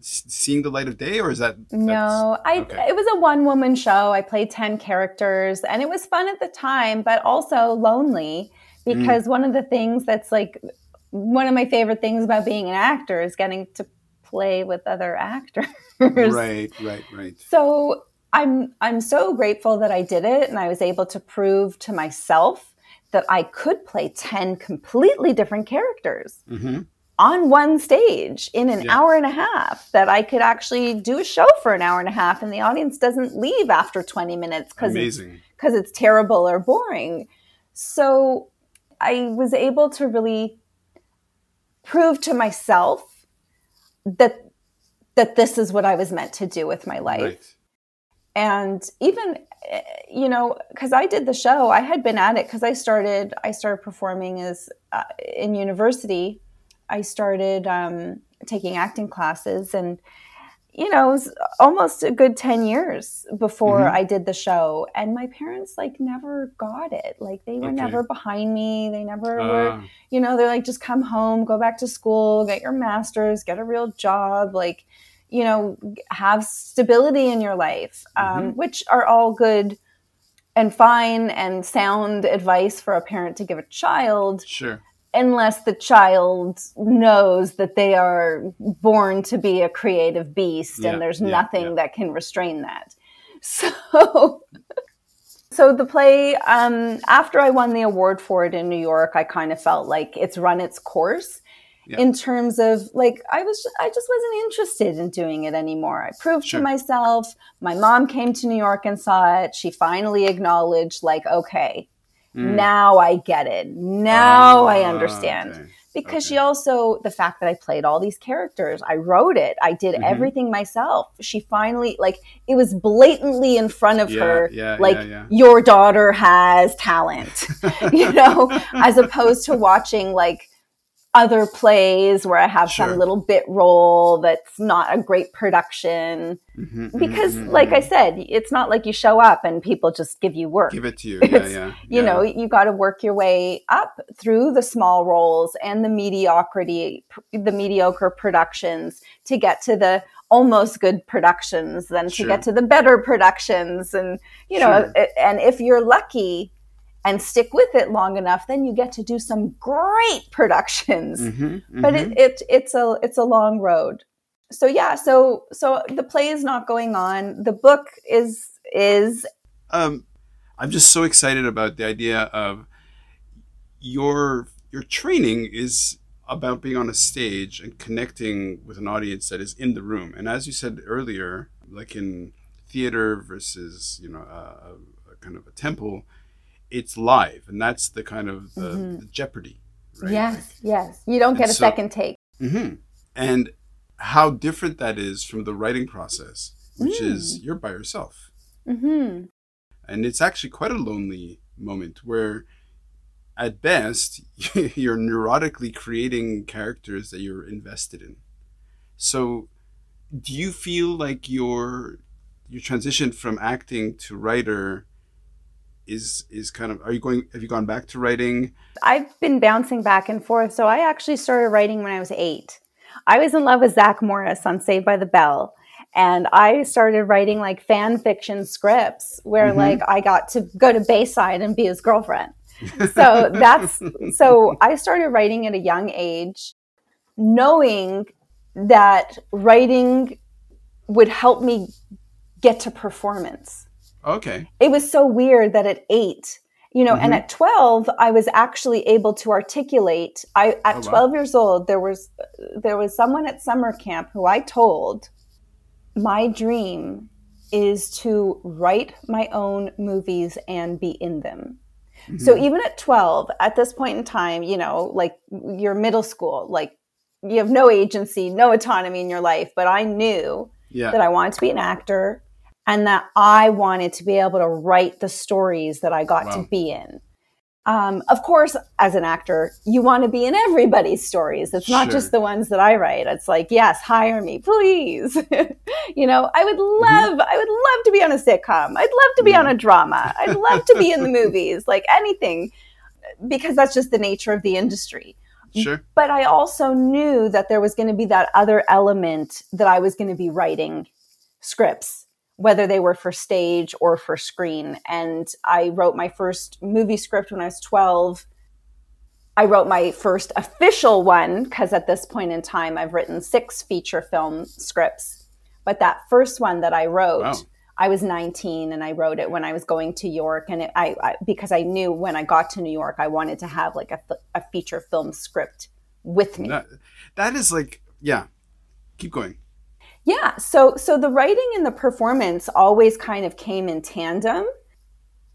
B: seeing the light of day or is that
C: no i okay. it was a one woman show i played 10 characters and it was fun at the time but also lonely because mm. one of the things that's like one of my favorite things about being an actor is getting to play with other actors
B: right right right
C: so i'm i'm so grateful that i did it and i was able to prove to myself that I could play 10 completely different characters mm-hmm. on one stage in an hour and a half, that I could actually do a show for an hour and a half and the audience doesn't leave after 20 minutes because it's, cause it's terrible or boring. So I was able to really prove to myself that that this is what I was meant to do with my life. Right. And even you know, because I did the show, I had been at it because I started. I started performing as uh, in university. I started um, taking acting classes, and you know, it was almost a good ten years before mm-hmm. I did the show. And my parents like never got it. Like they were okay. never behind me. They never uh. were. You know, they're like, just come home, go back to school, get your master's, get a real job. Like you know, have stability in your life, um, mm-hmm. which are all good and fine and sound advice for a parent to give a child.
B: Sure.
C: Unless the child knows that they are born to be a creative beast yeah, and there's yeah, nothing yeah. that can restrain that. So, so the play, um, after I won the award for it in New York, I kind of felt like it's run its course yeah. in terms of like I was I just wasn't interested in doing it anymore. I proved sure. to myself. My mom came to New York and saw it. She finally acknowledged like okay, mm. now I get it. Now oh, I understand. Okay. Because okay. she also, the fact that I played all these characters, I wrote it, I did mm-hmm. everything myself. She finally, like, it was blatantly in front of yeah, her, yeah, like, your daughter has talent, you know, as opposed to watching, like, other plays where I have sure. some little bit role that's not a great production. Mm-hmm, mm-hmm because, mm-hmm, like I mm-hmm. said, it's not like you show up and people just give you work.
B: Give it to you. Yeah, yeah, yeah.
C: You know, you got to work your way up through the small roles and the mediocrity, the mediocre productions to get to the almost good productions, then sure. to get to the better productions. And, you know, sure. and if you're lucky, and stick with it long enough, then you get to do some great productions. Mm-hmm, mm-hmm. But it, it, it's a it's a long road. So yeah, so so the play is not going on. The book is is.
B: Um, I'm just so excited about the idea of your your training is about being on a stage and connecting with an audience that is in the room. And as you said earlier, like in theater versus you know a, a kind of a temple it's live, and that's the kind of the, mm-hmm. the jeopardy.
C: Right? Yes, like, yes. You don't get a so, second take.
B: Mm-hmm. And how different that is from the writing process, which mm. is you're by yourself. Mm-hmm. And it's actually quite a lonely moment where, at best, you're neurotically creating characters that you're invested in. So, do you feel like your your transition from acting to writer is is kind of are you going have you gone back to writing?
C: I've been bouncing back and forth. So i actually started writing when i was eight. I was in love with zach morris on saved by the bell. And i started writing like fan fiction scripts where mm-hmm. like i got to go to bayside and be his girlfriend. So that's so i started writing at a young age knowing that writing would help me get to performance
B: Okay.
C: It was so weird that at eight, you know, mm-hmm. and at 12, I was actually able to articulate. I, at oh, 12 wow. years old, there was, there was someone at summer camp who I told my dream is to write my own movies and be in them. Mm-hmm. So even at 12, at this point in time, you know, like you're middle school, like you have no agency, no autonomy in your life, but I knew yeah. that I wanted to be an actor and that I wanted to be able to write the stories that I got wow. to be in. Um, of course, as an actor, you want to be in everybody's stories. It's not sure. just the ones that I write. It's like, yes, hire me, please. you know, I would mm-hmm. love. I would love to be on a sitcom. I'd love to be on a drama. I'd love to be in the movies, like anything, because that's just the nature of the industry.
B: Sure.
C: But I also knew that there was going to be that other element that I was going to be writing scripts whether they were for stage or for screen. And I wrote my first movie script when I was 12. I wrote my first official one because at this point in time, I've written six feature film scripts. But that first one that I wrote, wow. I was 19 and I wrote it when I was going to York. And it, I, I, because I knew when I got to New York, I wanted to have like a, a feature film script with me.
B: that, that is like, yeah, keep going.
C: Yeah. So so the writing and the performance always kind of came in tandem.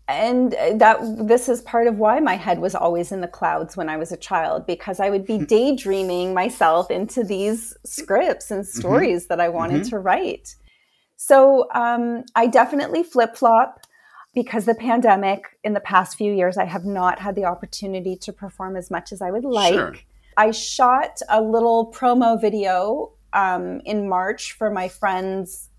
C: And that this is part of why my head was always in the clouds when I was a child because I would be hmm. daydreaming myself into these scripts and mm-hmm. stories mm-hmm. that I wanted mm-hmm. to write. So um, I definitely flip flop because the pandemic in the past few years, I have not had the opportunity to perform as much as I would like. Sure. I shot a little promo video um, in March for my friend's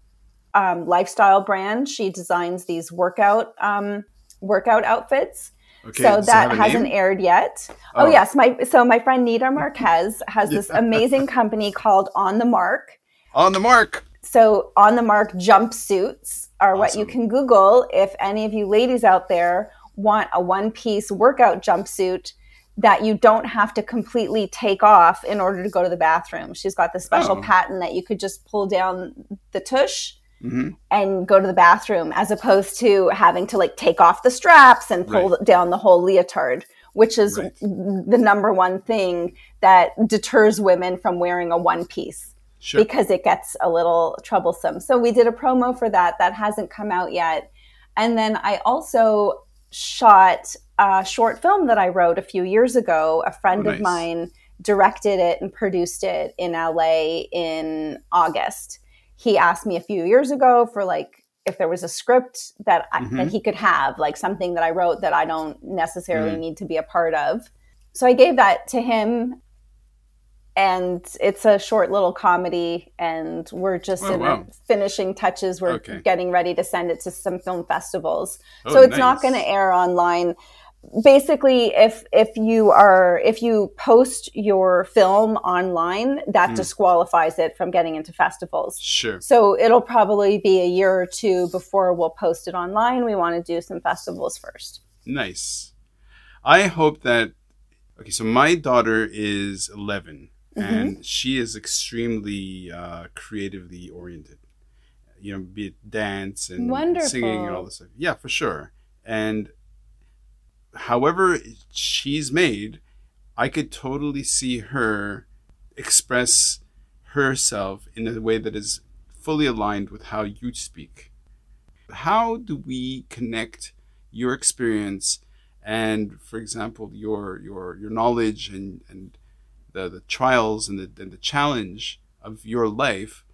C: um, lifestyle brand. She designs these workout um, workout outfits. Okay, so that hasn't name? aired yet. Oh. oh. yes, my so my friend Nita Marquez has yeah. this amazing company called On the Mark.
B: On the Mark.
C: So On the Mark jumpsuits are awesome. what you can Google if any of you ladies out there want a one piece workout jumpsuit that you don't have to completely take off in order to go to the bathroom. She's got the special oh. patent that you could just pull down the tush mm-hmm. and go to the bathroom as opposed to having to like take off the straps and pull right. down the whole leotard, which is right. the number one thing that deters women from wearing a one piece. Sure. Because it gets a little troublesome. So we did a promo for that. That hasn't come out yet. And then I also shot a short film that I wrote a few years ago. A friend oh, nice. of mine directed it and produced it in LA in August. He asked me a few years ago for like if there was a script that I, mm-hmm. that he could have, like something that I wrote that I don't necessarily mm-hmm. need to be a part of. So I gave that to him and it's a short little comedy and we're just oh, in wow. finishing touches we're okay. getting ready to send it to some film festivals oh, so it's nice. not going to air online basically if if you are if you post your film online that mm. disqualifies it from getting into festivals
B: sure
C: so it'll probably be a year or two before we'll post it online we want to do some festivals first
B: nice i hope that okay so my daughter is 11 mm-hmm. and she is extremely uh, creatively oriented. You know, be it dance and Wonderful. singing and all this stuff. Yeah, for sure. And however she's made, I could totally see her express herself in a way that is fully aligned with how you speak. How do we connect your experience and, for example, your your your knowledge and and the, the trials and the, and the challenge of your life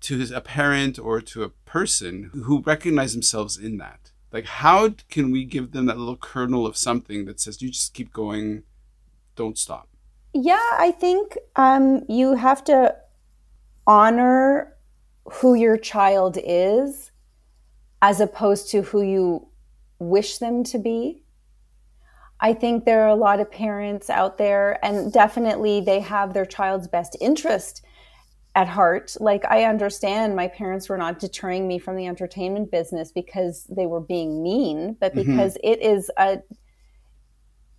B: to a parent or to a person who recognize themselves in that like how can we give them that little kernel of something that says you just keep going don't stop
C: yeah i think um, you have to honor who your child is as opposed to who you wish them to be. I think there are a lot of parents out there, and definitely they have their child's best interest at heart. Like, I understand my parents were not deterring me from the entertainment business because they were being mean, but mm-hmm. because mm-hmm. it is a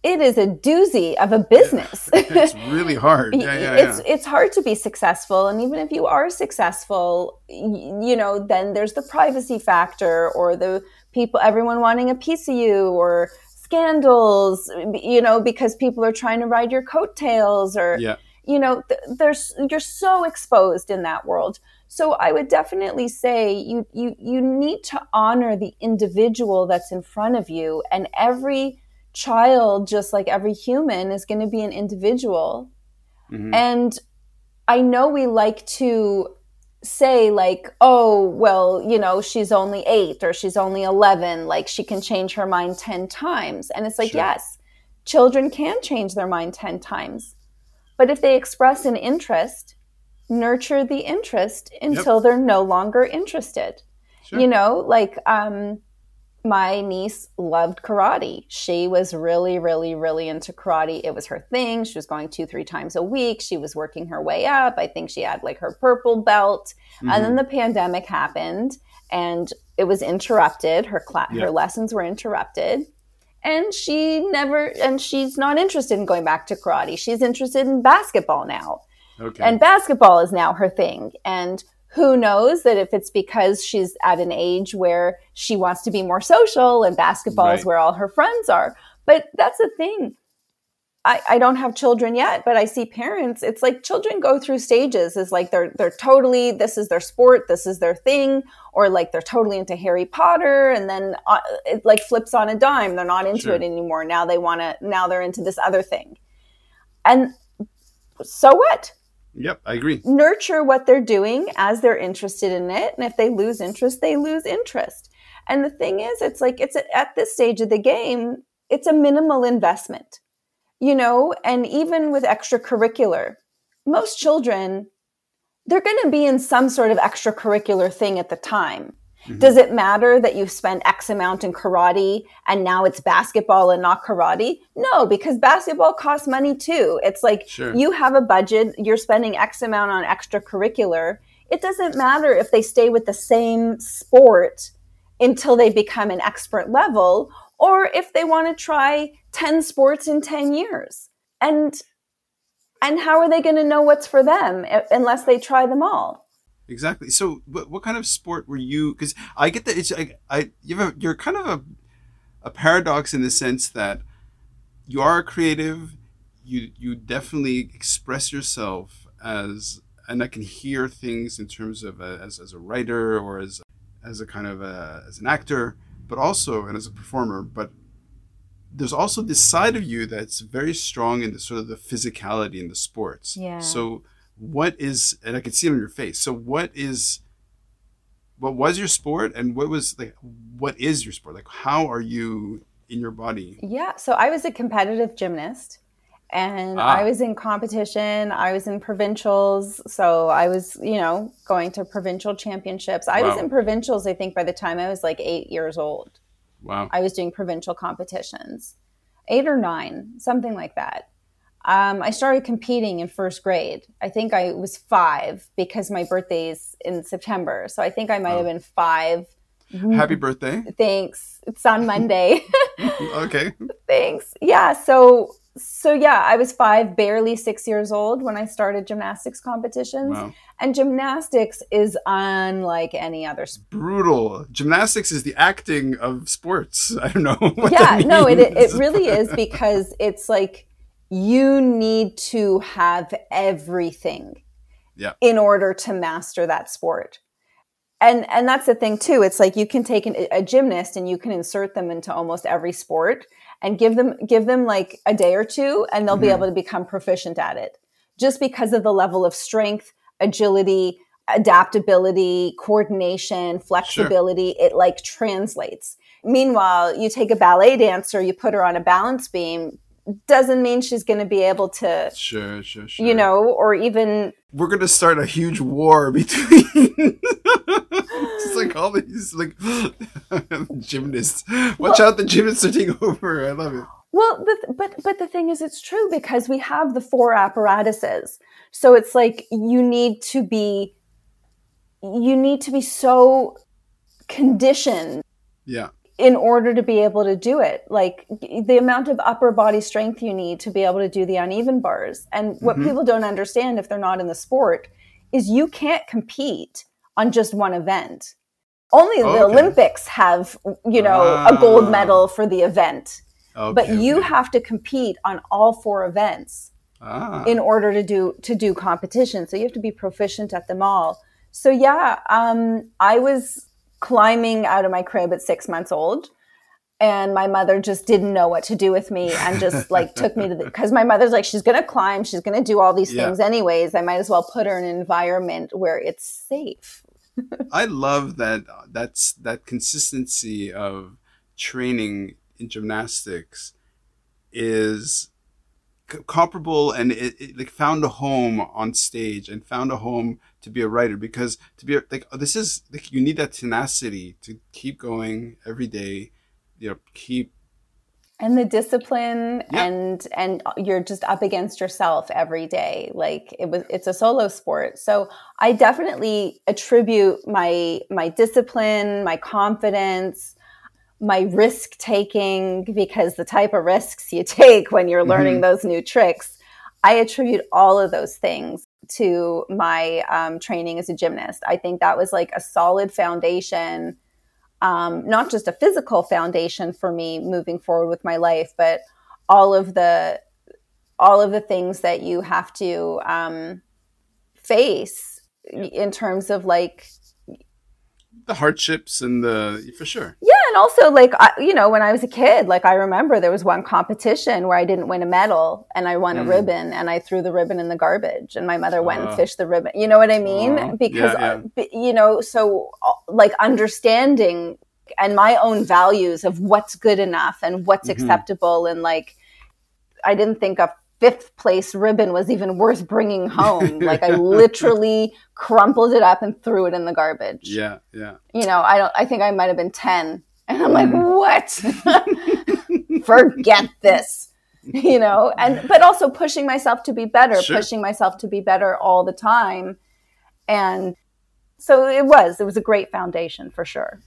C: it is a doozy of a business.
B: it's really hard. Yeah,
C: yeah, it's yeah. it's hard to be successful, and even if you are successful, you know, then there's the privacy factor, or the people, everyone wanting a piece of you, or scandals, you know, because people are trying to ride your coattails, or yeah. You know, th- there's you're so exposed in that world. So I would definitely say you you you need to honor the individual that's in front of you, and every child, just like every human, is going to be an individual. Mm-hmm. And I know we like to say, like, oh, well, you know, she's only eight or she's only 11, like she can change her mind 10 times. And it's like, sure. yes, children can change their mind 10 times. But if they express an interest, nurture the interest until yep. they're no longer interested. Sure. You know, like, um, my niece loved karate. She was really, really, really into karate. It was her thing. She was going two, three times a week. She was working her way up. I think she had like her purple belt. Mm-hmm. And then mm-hmm. the pandemic happened and it was interrupted. Her class, yeah. her lessons were interrupted. And she never, and she's not interested in going back to karate. She's interested in basketball now. Okay. And basketball is now her thing. And who knows that if it's because she's at an age where she wants to be more social and basketball right. is where all her friends are. But that's the thing. I, I don't have children yet, but I see parents. It's like children go through stages. Is like they're they're totally this is their sport, this is their thing, or like they're totally into Harry Potter, and then uh, it like flips on a dime. They're not into sure. it anymore. Now they want to. Now they're into this other thing, and so what?
B: Yep, I agree.
C: Nurture what they're doing as they're interested in it. And if they lose interest, they lose interest. And the thing is, it's like, it's a, at this stage of the game, it's a minimal investment, you know? And even with extracurricular, most children, they're going to be in some sort of extracurricular thing at the time. Mm-hmm. Does it matter that you've spent X amount in karate and now it's basketball and not karate? No, because basketball costs money too. It's like sure. you have a budget, you're spending X amount on extracurricular. It doesn't matter if they stay with the same sport until they become an expert level or if they want to try 10 sports in 10 years. And and how are they going to know what's for them unless they try them all?
B: Exactly. So, what, what kind of sport were you? Because I get that it's I, I you have a, you're kind of a a paradox in the sense that you are a creative. You you definitely express yourself as, and I can hear things in terms of a, as as a writer or as as a kind of a, as an actor, but also and as a performer. But there's also this side of you that's very strong in the sort of the physicality in the sports.
C: Yeah.
B: So what is and i can see it on your face so what is what was your sport and what was like what is your sport like how are you in your body
C: yeah so i was a competitive gymnast and ah. i was in competition i was in provincials so i was you know going to provincial championships i wow. was in provincials i think by the time i was like eight years old
B: wow
C: i was doing provincial competitions eight or nine something like that um, I started competing in first grade. I think I was five because my birthday's in September. So I think I might oh. have been five.
B: Happy birthday.
C: Thanks. It's on Monday.
B: okay.
C: Thanks. Yeah. So, so yeah, I was five, barely six years old when I started gymnastics competitions. Wow. And gymnastics is unlike any other sport.
B: Brutal. Gymnastics is the acting of sports. I don't know.
C: yeah, no, it, it really is because it's like, you need to have everything
B: yeah.
C: in order to master that sport. And and that's the thing too. It's like you can take an, a gymnast and you can insert them into almost every sport and give them give them like a day or two and they'll mm-hmm. be able to become proficient at it. Just because of the level of strength, agility, adaptability, coordination, flexibility, sure. it like translates. Meanwhile, you take a ballet dancer, you put her on a balance beam, doesn't mean she's going to be able to
B: sure sure sure
C: you know or even
B: we're gonna start a huge war between like all these like gymnasts. Watch well, out, the gymnasts are taking over. I love it.
C: Well, but but the thing is, it's true because we have the four apparatuses. So it's like you need to be, you need to be so conditioned.
B: Yeah.
C: In order to be able to do it, like the amount of upper body strength you need to be able to do the uneven bars. And what mm-hmm. people don't understand if they're not in the sport is you can't compete on just one event. Only the okay. Olympics have, you know, a gold medal for the event. Okay, but you okay. have to compete on all four events ah. in order to do to do competition. So you have to be proficient at them all. So yeah, um, I was climbing out of my crib at six months old. And my mother just didn't know what to do with me and just like took me to the because my mother's like she's gonna climb she's gonna do all these yeah. things anyways. I might as well put her in an environment where it's safe.
B: I love that that's that consistency of training in gymnastics is c- comparable and it, it, like found a home on stage and found a home to be a writer because to be a, like this is like you need that tenacity to keep going every day you know keep
C: and the discipline yeah. and and you're just up against yourself every day like it was it's a solo sport so i definitely attribute my my discipline my confidence my risk taking because the type of risks you take when you're learning mm-hmm. those new tricks i attribute all of those things to my um, training as a gymnast. I think that was like a solid foundation um, not just a physical foundation for me moving forward with my life, but all of the all of the things that you have to um, face in terms of like
B: the hardships and the for sure
C: yeah and also like I, you know when i was a kid like i remember there was one competition where i didn't win a medal and i won mm. a ribbon and i threw the ribbon in the garbage and my mother went uh, and fished the ribbon you know what i mean uh, because yeah, yeah. you know so like understanding and my own values of what's good enough and what's mm-hmm. acceptable and like i didn't think a fifth place ribbon was even worth bringing home. like I literally crumpled it up and threw it in the garbage.
B: Yeah, yeah.
C: You know, I don't. I think I might have been ten, and I'm like, mm. what? Forget this. You know, and but also pushing myself to be better, sure. pushing myself to be better all the time, and so it was. It was a great foundation for sure.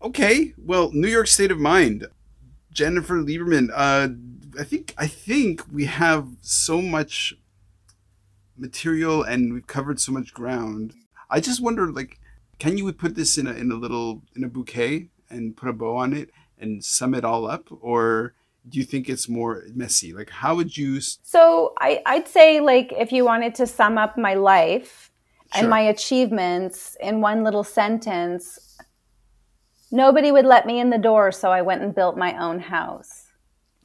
B: Okay, well, New York State of Mind, Jennifer Lieberman. Uh, I think I think we have so much material and we've covered so much ground. I just wonder, like, can you put this in a in a little in a bouquet and put a bow on it and sum it all up, or do you think it's more messy? Like, how would you?
C: So I I'd say like if you wanted to sum up my life sure. and my achievements in one little sentence, nobody would let me in the door, so I went and built my own house.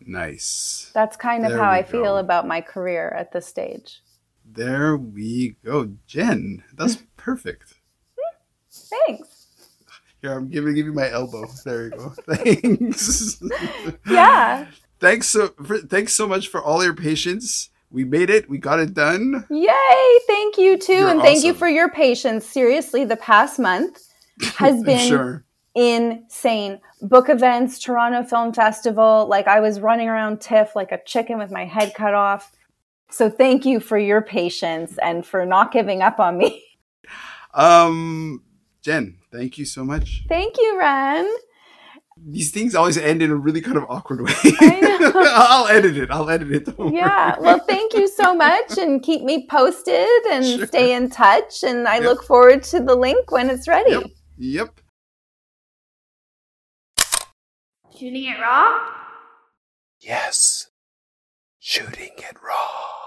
B: Nice.
C: That's kind of there how I go. feel about my career at this stage.
B: There we go. Jen, that's perfect.
C: Thanks.
B: Here, I'm giving give you my elbow. There you go. Thanks.
C: yeah.
B: thanks so for, thanks so much for all your patience. We made it. We got it done.
C: Yay! Thank you too, You're and thank awesome. you for your patience. Seriously, the past month has been sure insane. Book events, Toronto Film Festival. Like I was running around TIFF like a chicken with my head cut off. So thank you for your patience and for not giving up on me.
B: Um, Jen, thank you so much.
C: Thank you, Ren.
B: These things always end in a really kind of awkward way. I'll edit it. I'll edit it.
C: yeah. Worry. Well, thank you so much and keep me posted and sure. stay in touch. And I yep. look forward to the link when it's ready.
B: Yep. yep.
A: Shooting it raw?
B: Yes. Shooting it raw.